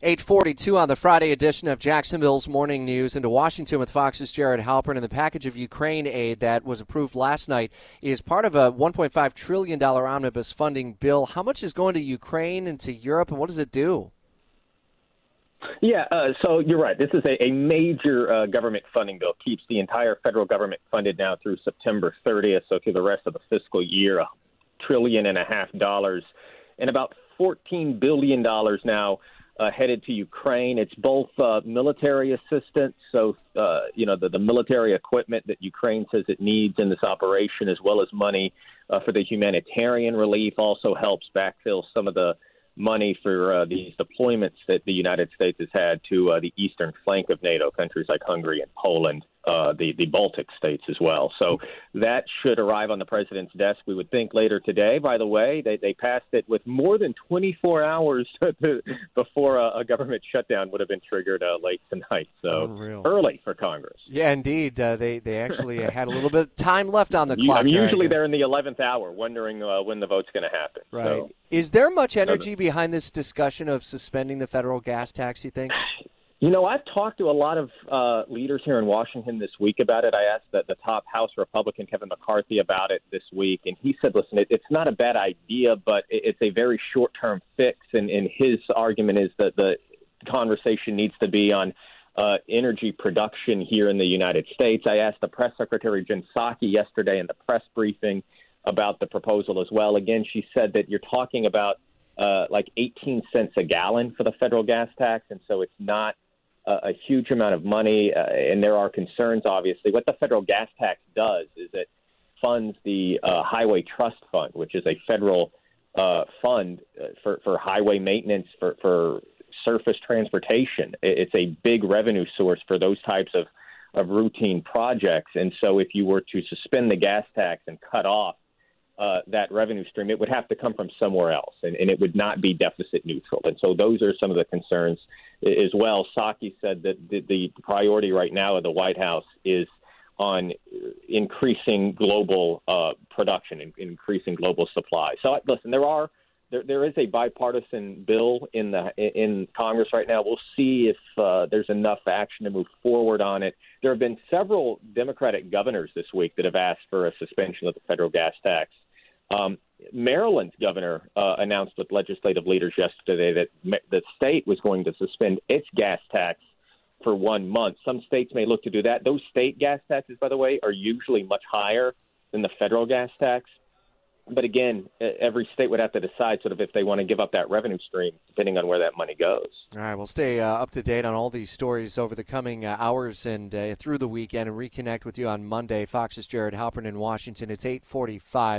842 on the Friday edition of Jacksonville's Morning News into Washington with Fox's Jared Halpern. And the package of Ukraine aid that was approved last night is part of a $1.5 trillion omnibus funding bill. How much is going to Ukraine and to Europe, and what does it do? Yeah, uh, so you're right. This is a, a major uh, government funding bill. Keeps the entire federal government funded now through September 30th, so through the rest of the fiscal year, a trillion and a half dollars, and about 14 billion dollars now uh, headed to Ukraine. It's both uh, military assistance, so uh, you know the, the military equipment that Ukraine says it needs in this operation, as well as money uh, for the humanitarian relief. Also helps backfill some of the money for uh, these deployments that the United States has had to uh, the eastern flank of NATO, countries like Hungary and Poland, uh, the the Baltic states as well. So that should arrive on the president's desk. We would think later today. By the way, they they passed it with more than 24 hours before a, a, government shutdown would have been triggered uh, late tonight. So oh, early for Congress. Yeah, indeed. Uh, they they actually had a little bit of time left on the clock. I mean, usually they're in the 11th hour, wondering uh, when the vote's going to happen. Right. So, Is there much energy behind this discussion of suspending the federal gas tax? You think? You know, I've talked to a lot of uh, leaders here in Washington this week about it. I asked the, the top House Republican, Kevin McCarthy, about it this week, and he said, listen, it, it's not a bad idea, but it, it's a very short term fix. And, and his argument is that the conversation needs to be on uh, energy production here in the United States. I asked the press secretary, Jen Psaki, yesterday in the press briefing about the proposal as well. Again, she said that you're talking about uh, like 18 cents a gallon for the federal gas tax, and so it's not a, a huge amount of money, uh, and there are concerns, obviously. What the federal gas tax does is it funds the uh, Highway Trust Fund, which is a federal uh, fund uh, for, for highway maintenance, for, for surface transportation. It's a big revenue source for those types of, of routine projects. And so if you were to suspend the gas tax and cut off uh, that revenue stream, it would have to come from somewhere else, and, and it would not be deficit neutral. And so those are some of the concerns as well. Psaki said that the, the priority right now of the White House is on increasing global uh, production and increasing global supply. So listen, there are there, there is a bipartisan bill in the in Congress right now. We'll see if uh, there's enough action to move forward on it. There have been several Democratic governors this week that have asked for a suspension of the federal gas tax. Um, Maryland's governor uh, announced with legislative leaders yesterday that the state was going to suspend its gas tax for one month. Some states may look to do that. Those state gas taxes, by the way, are usually much higher than the federal gas tax. But again, every state would have to decide sort of if they want to give up that revenue stream, depending on where that money goes. All right, we'll stay uh, up to date on all these stories over the coming uh, hours and uh, through the weekend, and reconnect with you on Monday. Fox's Jared Halpern in Washington. It's 8:45.